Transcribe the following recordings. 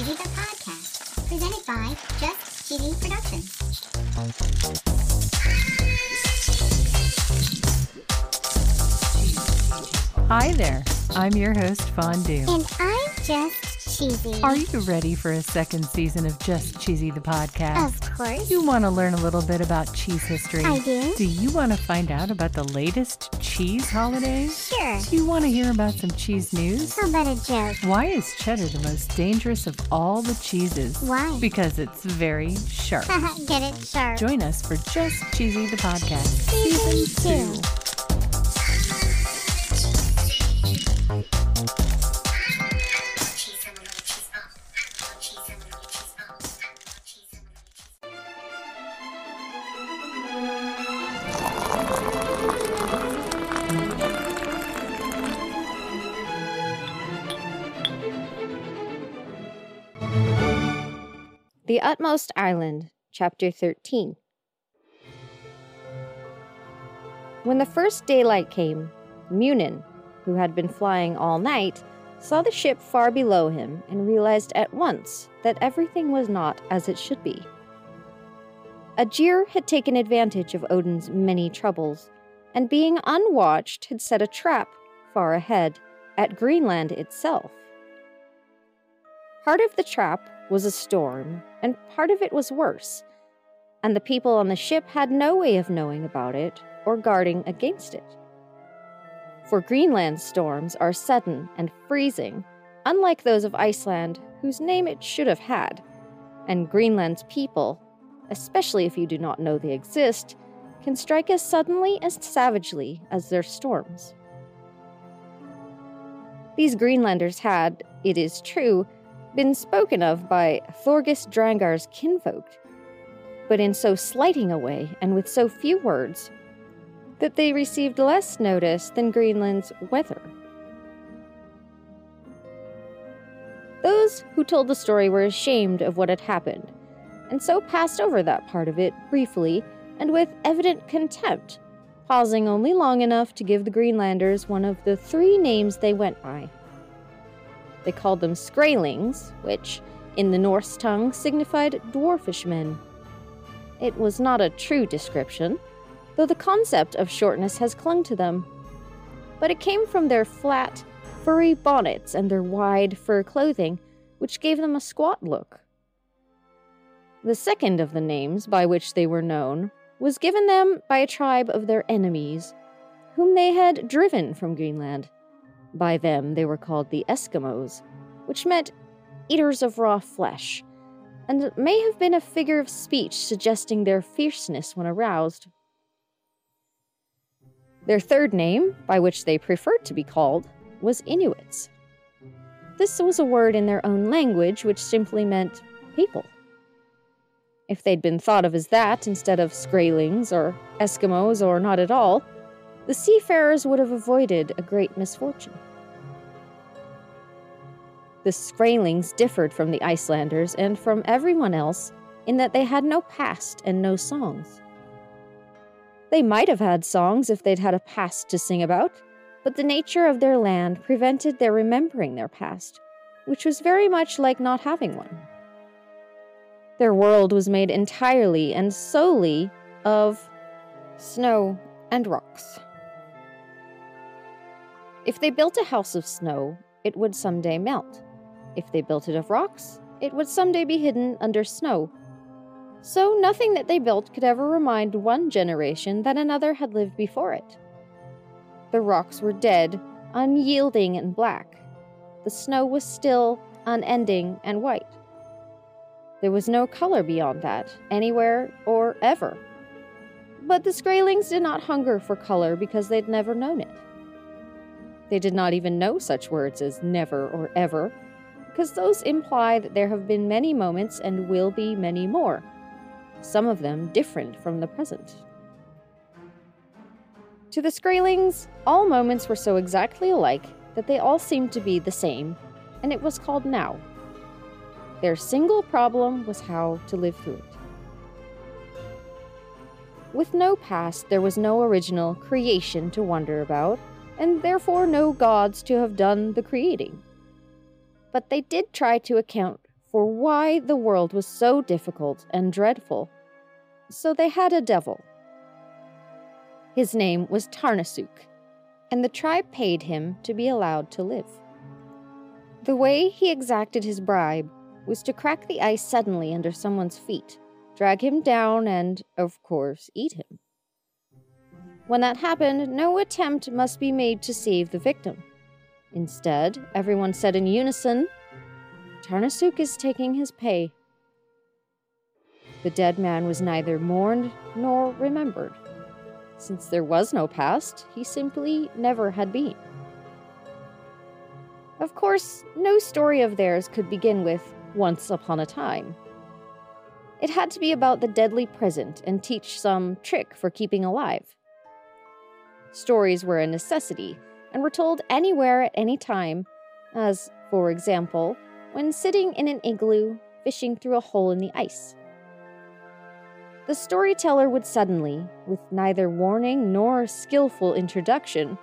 Cheesy the Podcast, presented by Just Cheesy Productions. Hi there. I'm your host, Fondue. And I'm Just Cheesy. Are you ready for a second season of Just Cheesy the podcast? Of course. You want to learn a little bit about cheese history? I do. Do you want to find out about the latest cheese holidays? Sure. Do you want to hear about some cheese news? How about a joke? Why is cheddar the most dangerous of all the cheeses? Why? Because it's very sharp. Get it sharp. Join us for Just Cheesy the podcast, Season season two. two. The Utmost Island, Chapter 13. When the first daylight came, Munin, who had been flying all night, saw the ship far below him and realized at once that everything was not as it should be. Aegir had taken advantage of Odin's many troubles, and being unwatched had set a trap far ahead at Greenland itself. Part of the trap was a storm, and part of it was worse, and the people on the ship had no way of knowing about it or guarding against it. For Greenland storms are sudden and freezing, unlike those of Iceland, whose name it should have had, and Greenland's people, especially if you do not know they exist, can strike as suddenly and savagely as their storms. These Greenlanders had, it is true, been spoken of by Thorgest Drangar's kinfolk, but in so slighting a way and with so few words that they received less notice than Greenland's weather. Those who told the story were ashamed of what had happened, and so passed over that part of it briefly and with evident contempt, pausing only long enough to give the Greenlanders one of the three names they went by. They called them Skraelings, which, in the Norse tongue, signified dwarfish men. It was not a true description, though the concept of shortness has clung to them. But it came from their flat, furry bonnets and their wide fur clothing, which gave them a squat look. The second of the names by which they were known was given them by a tribe of their enemies, whom they had driven from Greenland. By them, they were called the Eskimos, which meant eaters of raw flesh, and may have been a figure of speech suggesting their fierceness when aroused. Their third name, by which they preferred to be called, was Inuits. This was a word in their own language which simply meant people. If they'd been thought of as that instead of Skraelings or Eskimos or not at all, the seafarers would have avoided a great misfortune. The Skraelings differed from the Icelanders and from everyone else in that they had no past and no songs. They might have had songs if they'd had a past to sing about, but the nature of their land prevented their remembering their past, which was very much like not having one. Their world was made entirely and solely of snow and rocks. If they built a house of snow, it would someday melt. If they built it of rocks, it would someday be hidden under snow. So nothing that they built could ever remind one generation that another had lived before it. The rocks were dead, unyielding and black. The snow was still, unending, and white. There was no color beyond that, anywhere or ever. But the Skraelings did not hunger for color because they'd never known it. They did not even know such words as never or ever, because those imply that there have been many moments and will be many more, some of them different from the present. To the Skraelings, all moments were so exactly alike that they all seemed to be the same, and it was called now. Their single problem was how to live through it. With no past, there was no original creation to wonder about, and therefore no gods to have done the creating. But they did try to account for why the world was so difficult and dreadful. So they had a devil. His name was Tarnasuk, and the tribe paid him to be allowed to live. The way he exacted his bribe was to crack the ice suddenly under someone's feet, drag him down, and, of course, eat him. When that happened, no attempt must be made to save the victim. Instead, everyone said in unison, Tarnasuk is taking his pay. The dead man was neither mourned nor remembered. Since there was no past, he simply never had been. Of course, no story of theirs could begin with once upon a time. It had to be about the deadly present and teach some trick for keeping alive. Stories were a necessity and were told anywhere at any time, as, for example, when sitting in an igloo fishing through a hole in the ice. The storyteller would suddenly, with neither warning nor skillful introduction,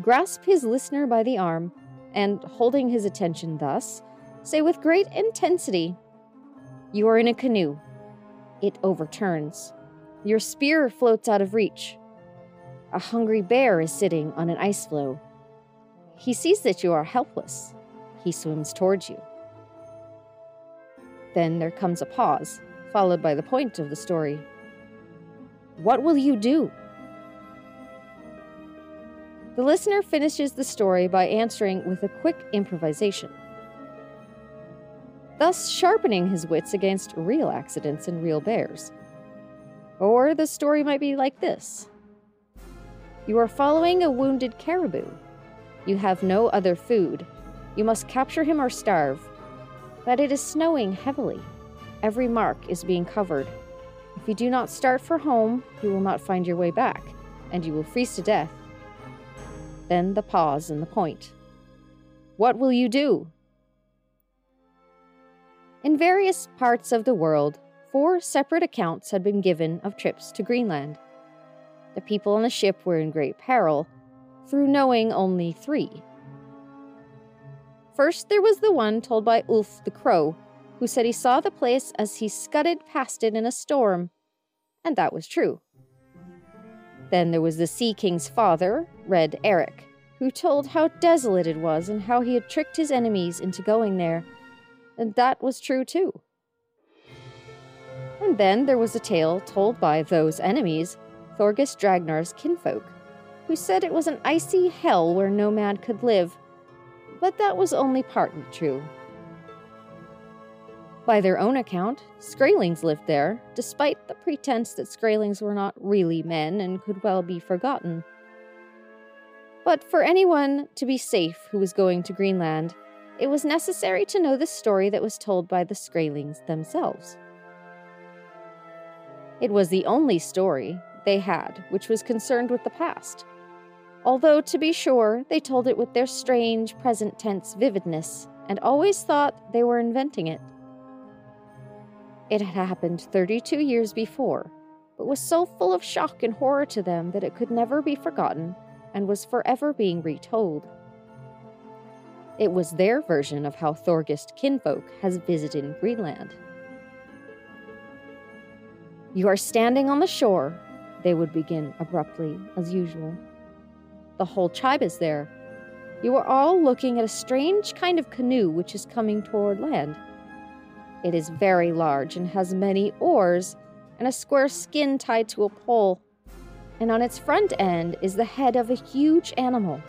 grasp his listener by the arm and, holding his attention thus, say with great intensity, You are in a canoe. It overturns. Your spear floats out of reach. A hungry bear is sitting on an ice floe. He sees that you are helpless. He swims towards you. Then there comes a pause, followed by the point of the story. What will you do? The listener finishes the story by answering with a quick improvisation, thus sharpening his wits against real accidents and real bears. Or the story might be like this You are following a wounded caribou. You have no other food. You must capture him or starve But it is snowing heavily. Every mark is being covered. If you do not start for home, you will not find your way back, and you will freeze to death. Then the pause and the point. What will you do? In various parts of the world, four separate accounts had been given of trips to Greenland. The people on the ship were in great peril, through knowing only three First, there was the one told by Ulf the Crow, who said he saw the place as he scudded past it in a storm. And that was true. Then there was the Sea King's father, Red Eric, who told how desolate it was and how he had tricked his enemies into going there. And that was true too. And then there was a tale told by those enemies, Thorgest Dragnar's kinfolk, who said it was an icy hell where no man could live but that was only partly true. By their own account, Skraelings lived there, despite the pretense that Skraelings were not really men and could well be forgotten. But for anyone to be safe who was going to Greenland, it was necessary to know the story that was told by the Skraelings themselves. It was the only story they had which was concerned with the past although, to be sure, they told it with their strange present tense vividness and always thought they were inventing it. It had happened 32 years before, but was so full of shock and horror to them that it could never be forgotten and was forever being retold. It was their version of how Thorgest kinfolk has visited Greenland. You are standing on the shore, they would begin abruptly, as usual. The whole tribe is there. You are all looking at a strange kind of canoe which is coming toward land. It is very large and has many oars and a square skin tied to a pole. And on its front end is the head of a huge animal.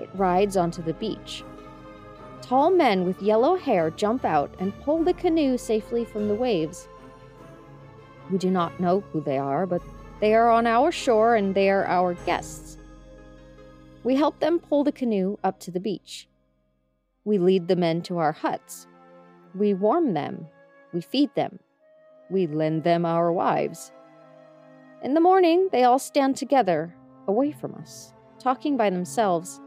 It rides onto the beach. Tall men with yellow hair jump out and pull the canoe safely from the waves. We do not know who they are, but they are on our shore and they are our guests. We help them pull the canoe up to the beach. We lead the men to our huts. We warm them. We feed them. We lend them our wives. In the morning, they all stand together, away from us, talking by themselves.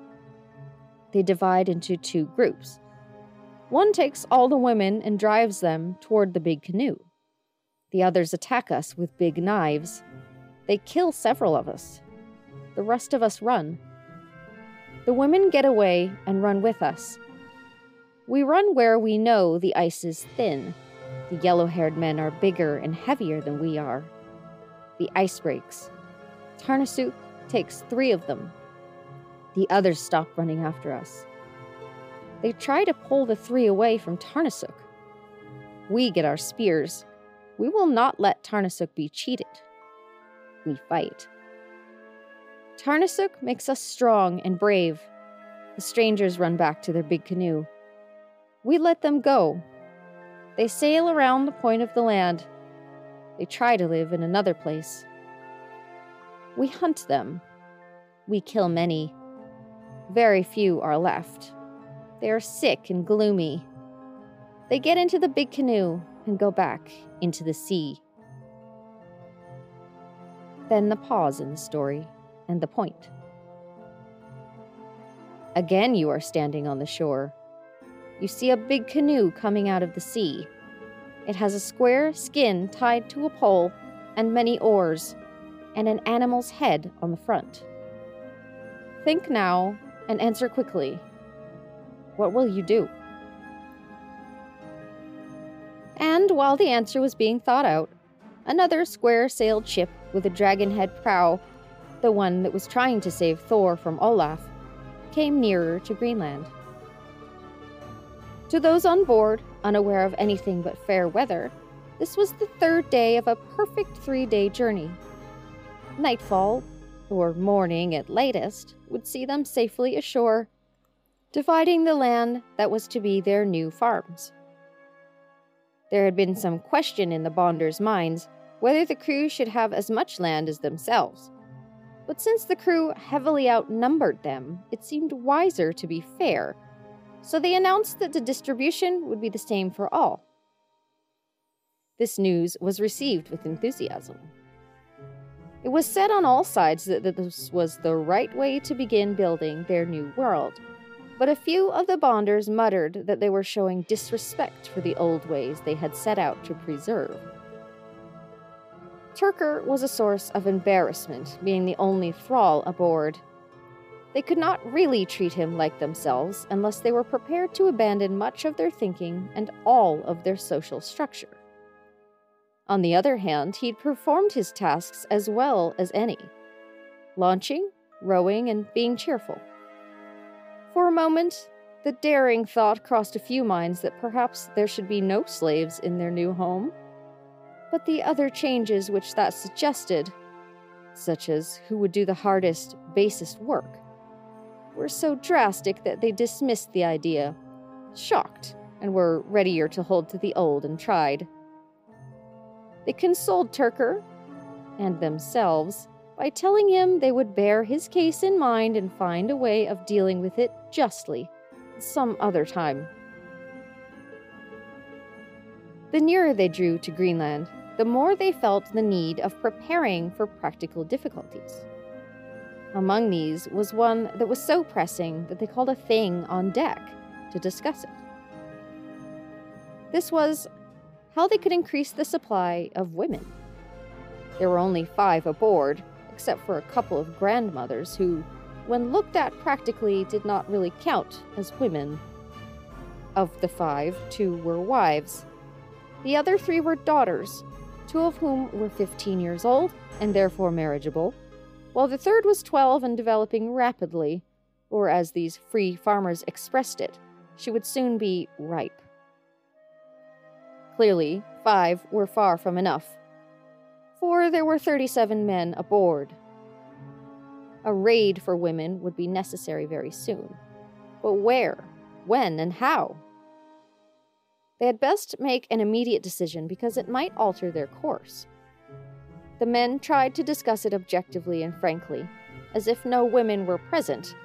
They divide into two groups. One takes all the women and drives them toward the big canoe. The others attack us with big knives. They kill several of us. The rest of us run. The women get away and run with us. We run where we know the ice is thin. The yellow haired men are bigger and heavier than we are. The ice breaks. Tarnasuk takes three of them. The others stop running after us. They try to pull the three away from Tarnasuk. We get our spears. We will not let Tarnasuk be cheated. We fight. Tarnasuk makes us strong and brave. The strangers run back to their big canoe. We let them go. They sail around the point of the land. They try to live in another place. We hunt them. We kill many. Very few are left. They are sick and gloomy. They get into the big canoe and go back into the sea. Then the pause in the story and the point. Again, you are standing on the shore. You see a big canoe coming out of the sea. It has a square skin tied to a pole and many oars, and an animal's head on the front. Think now and answer quickly. What will you do? And while the answer was being thought out, another square sailed ship with a dragon head prow, the one that was trying to save Thor from Olaf, came nearer to Greenland. To those on board, unaware of anything but fair weather, this was the third day of a perfect three day journey. Nightfall, or morning at latest, would see them safely ashore, dividing the land that was to be their new farms. There had been some question in the Bonders' minds whether the crew should have as much land as themselves. But since the crew heavily outnumbered them, it seemed wiser to be fair, so they announced that the distribution would be the same for all. This news was received with enthusiasm. It was said on all sides that this was the right way to begin building their new world, but a few of the Bonders muttered that they were showing disrespect for the old ways they had set out to preserve. Turkur was a source of embarrassment, being the only thrall aboard. They could not really treat him like themselves unless they were prepared to abandon much of their thinking and all of their social structure. On the other hand, he'd performed his tasks as well as any launching, rowing, and being cheerful. For a moment, the daring thought crossed a few minds that perhaps there should be no slaves in their new home. But the other changes which that suggested, such as who would do the hardest, basest work, were so drastic that they dismissed the idea, shocked, and were readier to hold to the old and tried. They consoled Turker and themselves by telling him they would bear his case in mind and find a way of dealing with it justly some other time. The nearer they drew to Greenland, the more they felt the need of preparing for practical difficulties. Among these was one that was so pressing that they called a thing on deck to discuss it. This was how they could increase the supply of women. There were only five aboard, except for a couple of grandmothers who, when looked at practically, did not really count as women. Of the five, two were wives. The other three were daughters, two of whom were 15 years old and therefore marriageable, while the third was 12 and developing rapidly, or as these free farmers expressed it, she would soon be ripe. Clearly, five were far from enough, for there were 37 men aboard. A raid for women would be necessary very soon. But where, when, and how? They had best make an immediate decision because it might alter their course. The men tried to discuss it objectively and frankly, as if no women were present,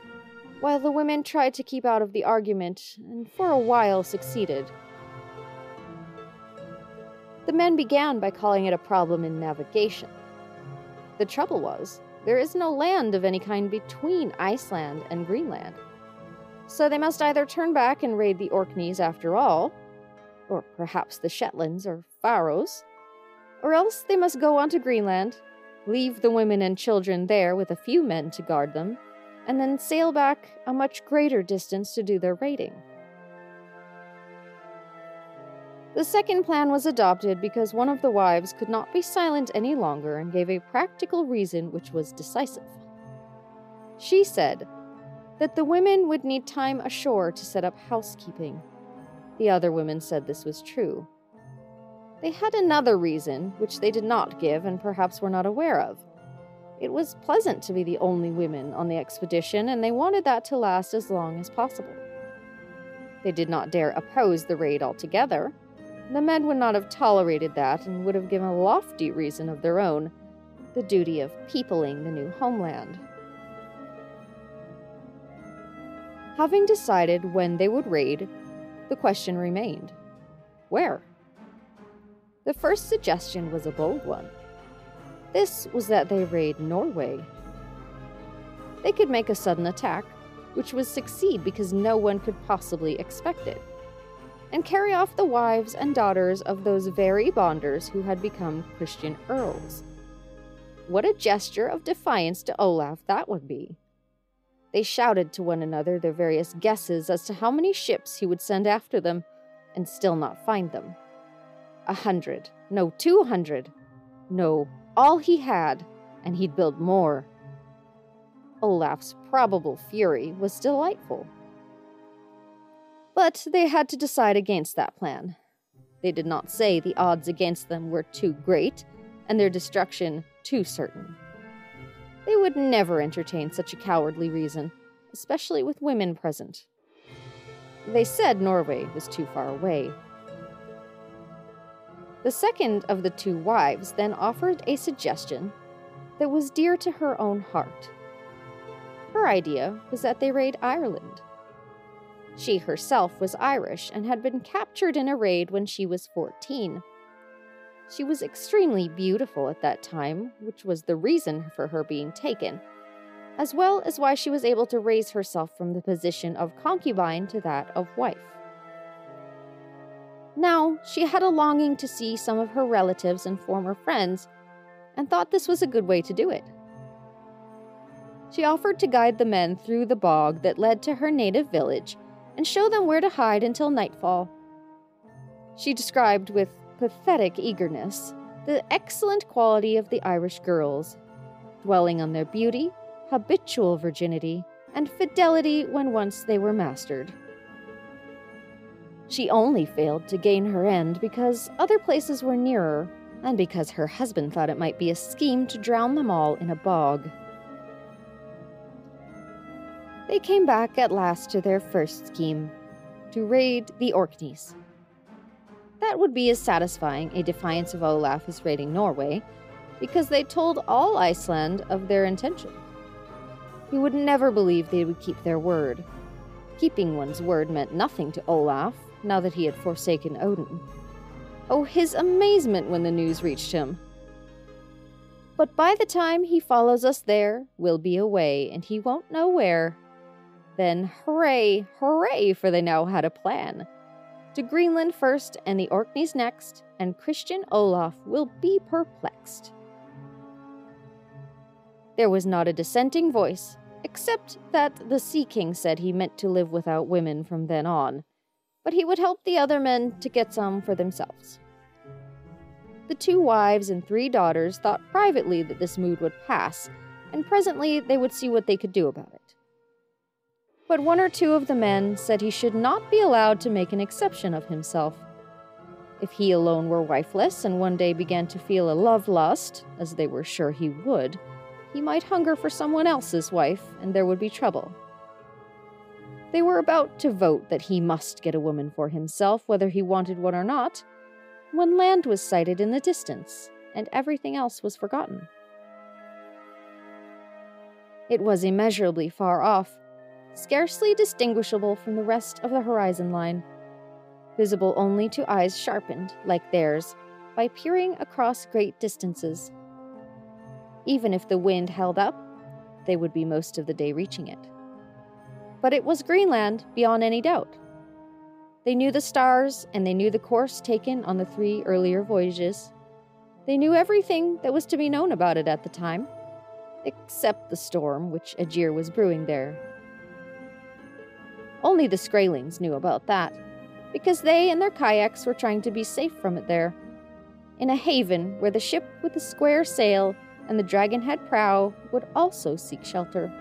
while the women tried to keep out of the argument and for a while succeeded. The men began by calling it a problem in navigation. The trouble was, there is no land of any kind between Iceland and Greenland. So they must either turn back and raid the Orkneys after all, or perhaps the Shetlands or Faroes, or else they must go on to Greenland, leave the women and children there with a few men to guard them, and then sail back a much greater distance to do their raiding. The second plan was adopted because one of the wives could not be silent any longer and gave a practical reason which was decisive. She said that the women would need time ashore to set up housekeeping. The other women said this was true. They had another reason, which they did not give and perhaps were not aware of. It was pleasant to be the only women on the expedition, and they wanted that to last as long as possible. They did not dare oppose the raid altogether. The men would not have tolerated that and would have given a lofty reason of their own the duty of peopling the new homeland. Having decided when they would raid, the question remained where? The first suggestion was a bold one. This was that they raid Norway. They could make a sudden attack, which would succeed because no one could possibly expect it, and carry off the wives and daughters of those very bonders who had become Christian earls. What a gesture of defiance to Olaf that would be! They shouted to one another their various guesses as to how many ships he would send after them, and still not find them. A hundred, no, two hundred, no, all he had, and he'd build more. Olaf's probable fury was delightful. But they had to decide against that plan. They did not say the odds against them were too great and their destruction too certain. They would never entertain such a cowardly reason, especially with women present. They said Norway was too far away, the second of the two wives then offered a suggestion that was dear to her own heart. Her idea was that they raid Ireland. She herself was Irish and had been captured in a raid when she was 14. She was extremely beautiful at that time, which was the reason for her being taken, as well as why she was able to raise herself from the position of concubine to that of wife. Now, she had a longing to see some of her relatives and former friends, and thought this was a good way to do it. She offered to guide the men through the bog that led to her native village and show them where to hide until nightfall. She described with pathetic eagerness the excellent quality of the Irish girls, dwelling on their beauty, habitual virginity, and fidelity when once they were mastered. She only failed to gain her end because other places were nearer, and because her husband thought it might be a scheme to drown them all in a bog. They came back at last to their first scheme to raid the Orkneys. That would be as satisfying a defiance of Olaf as raiding Norway, because they told all Iceland of their intention. He would never believe they would keep their word. Keeping one's word meant nothing to Olaf, now that he had forsaken Odin. Oh, his amazement when the news reached him! But by the time he follows us there, we'll be away, and he won't know where. Then hooray, hooray, for they now had a plan. To Greenland first, and the Orkneys next, and Christian Olaf will be perplexed. There was not a dissenting voice, except that the Sea King said he meant to live without women from then on, but he would help the other men to get some for themselves. The two wives and three daughters thought privately that this mood would pass, and presently they would see what they could do about it. But one or two of the men said he should not be allowed to make an exception of himself. If he alone were wifeless and one day began to feel a love lust, as they were sure he would, he might hunger for someone else's wife, and there would be trouble. They were about to vote that he must get a woman for himself, whether he wanted one or not, when land was sighted in the distance, and everything else was forgotten. It was immeasurably far off, scarcely distinguishable from the rest of the horizon line, visible only to eyes sharpened, like theirs, by peering across great distances. Even if the wind held up, they would be most of the day reaching it but it was Greenland beyond any doubt. They knew the stars and they knew the course taken on the three earlier voyages. They knew everything that was to be known about it at the time, except the storm which Aegir was brewing there. Only the Skraelings knew about that, because they and their kayaks were trying to be safe from it there. In a haven where the ship with the square sail and the dragon head prow would also seek shelter.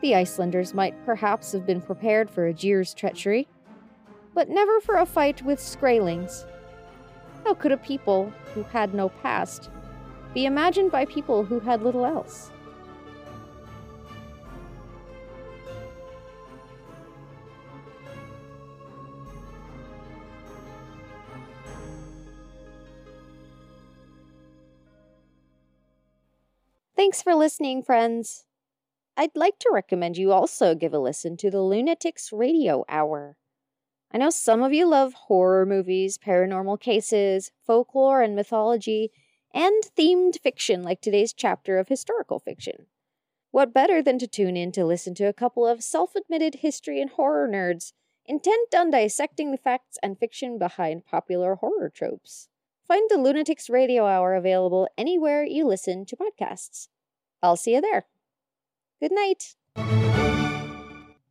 The Icelanders might perhaps have been prepared for Aegir's treachery, but never for a fight with Skraelings. How could a people who had no past be imagined by people who had little else? Thanks for listening, friends. I'd like to recommend you also give a listen to the Lunatics Radio Hour. I know some of you love horror movies, paranormal cases, folklore and mythology, and themed fiction like today's chapter of historical fiction. What better than to tune in to listen to a couple of self admitted history and horror nerds intent on dissecting the facts and fiction behind popular horror tropes? Find the Lunatics Radio Hour available anywhere you listen to podcasts. I'll see you there. Good night.